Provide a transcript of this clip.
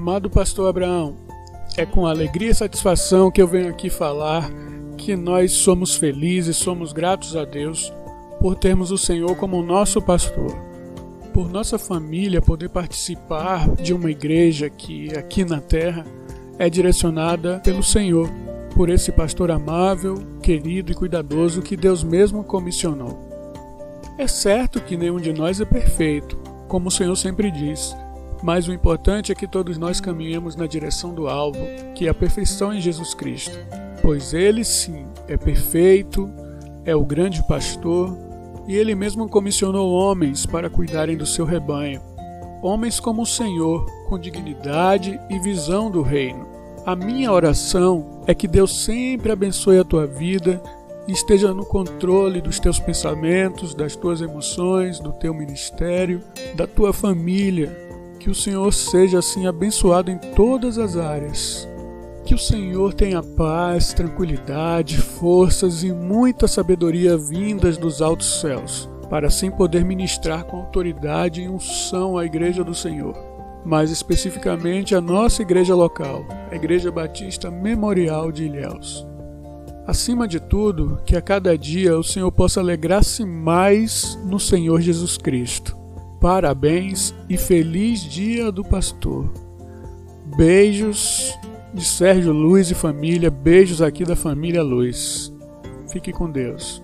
Amado pastor Abraão, é com alegria e satisfação que eu venho aqui falar que nós somos felizes, somos gratos a Deus por termos o Senhor como nosso pastor. Por nossa família poder participar de uma igreja que aqui na terra é direcionada pelo Senhor, por esse pastor amável, querido e cuidadoso que Deus mesmo comissionou. É certo que nenhum de nós é perfeito, como o Senhor sempre diz, mas o importante é que todos nós caminhemos na direção do alvo, que é a perfeição em Jesus Cristo. Pois ele sim é perfeito, é o grande pastor, e ele mesmo comissionou homens para cuidarem do seu rebanho. Homens como o Senhor, com dignidade e visão do reino. A minha oração é que Deus sempre abençoe a tua vida e esteja no controle dos teus pensamentos, das tuas emoções, do teu ministério, da tua família, que o Senhor seja assim abençoado em todas as áreas. Que o Senhor tenha paz, tranquilidade, forças e muita sabedoria vindas dos altos céus, para assim poder ministrar com autoridade e unção à Igreja do Senhor, mais especificamente a nossa igreja local, a Igreja Batista Memorial de Ilhéus. Acima de tudo, que a cada dia o Senhor possa alegrar-se mais no Senhor Jesus Cristo Parabéns e feliz dia do pastor. Beijos de Sérgio Luiz e família, beijos aqui da família Luiz. Fique com Deus.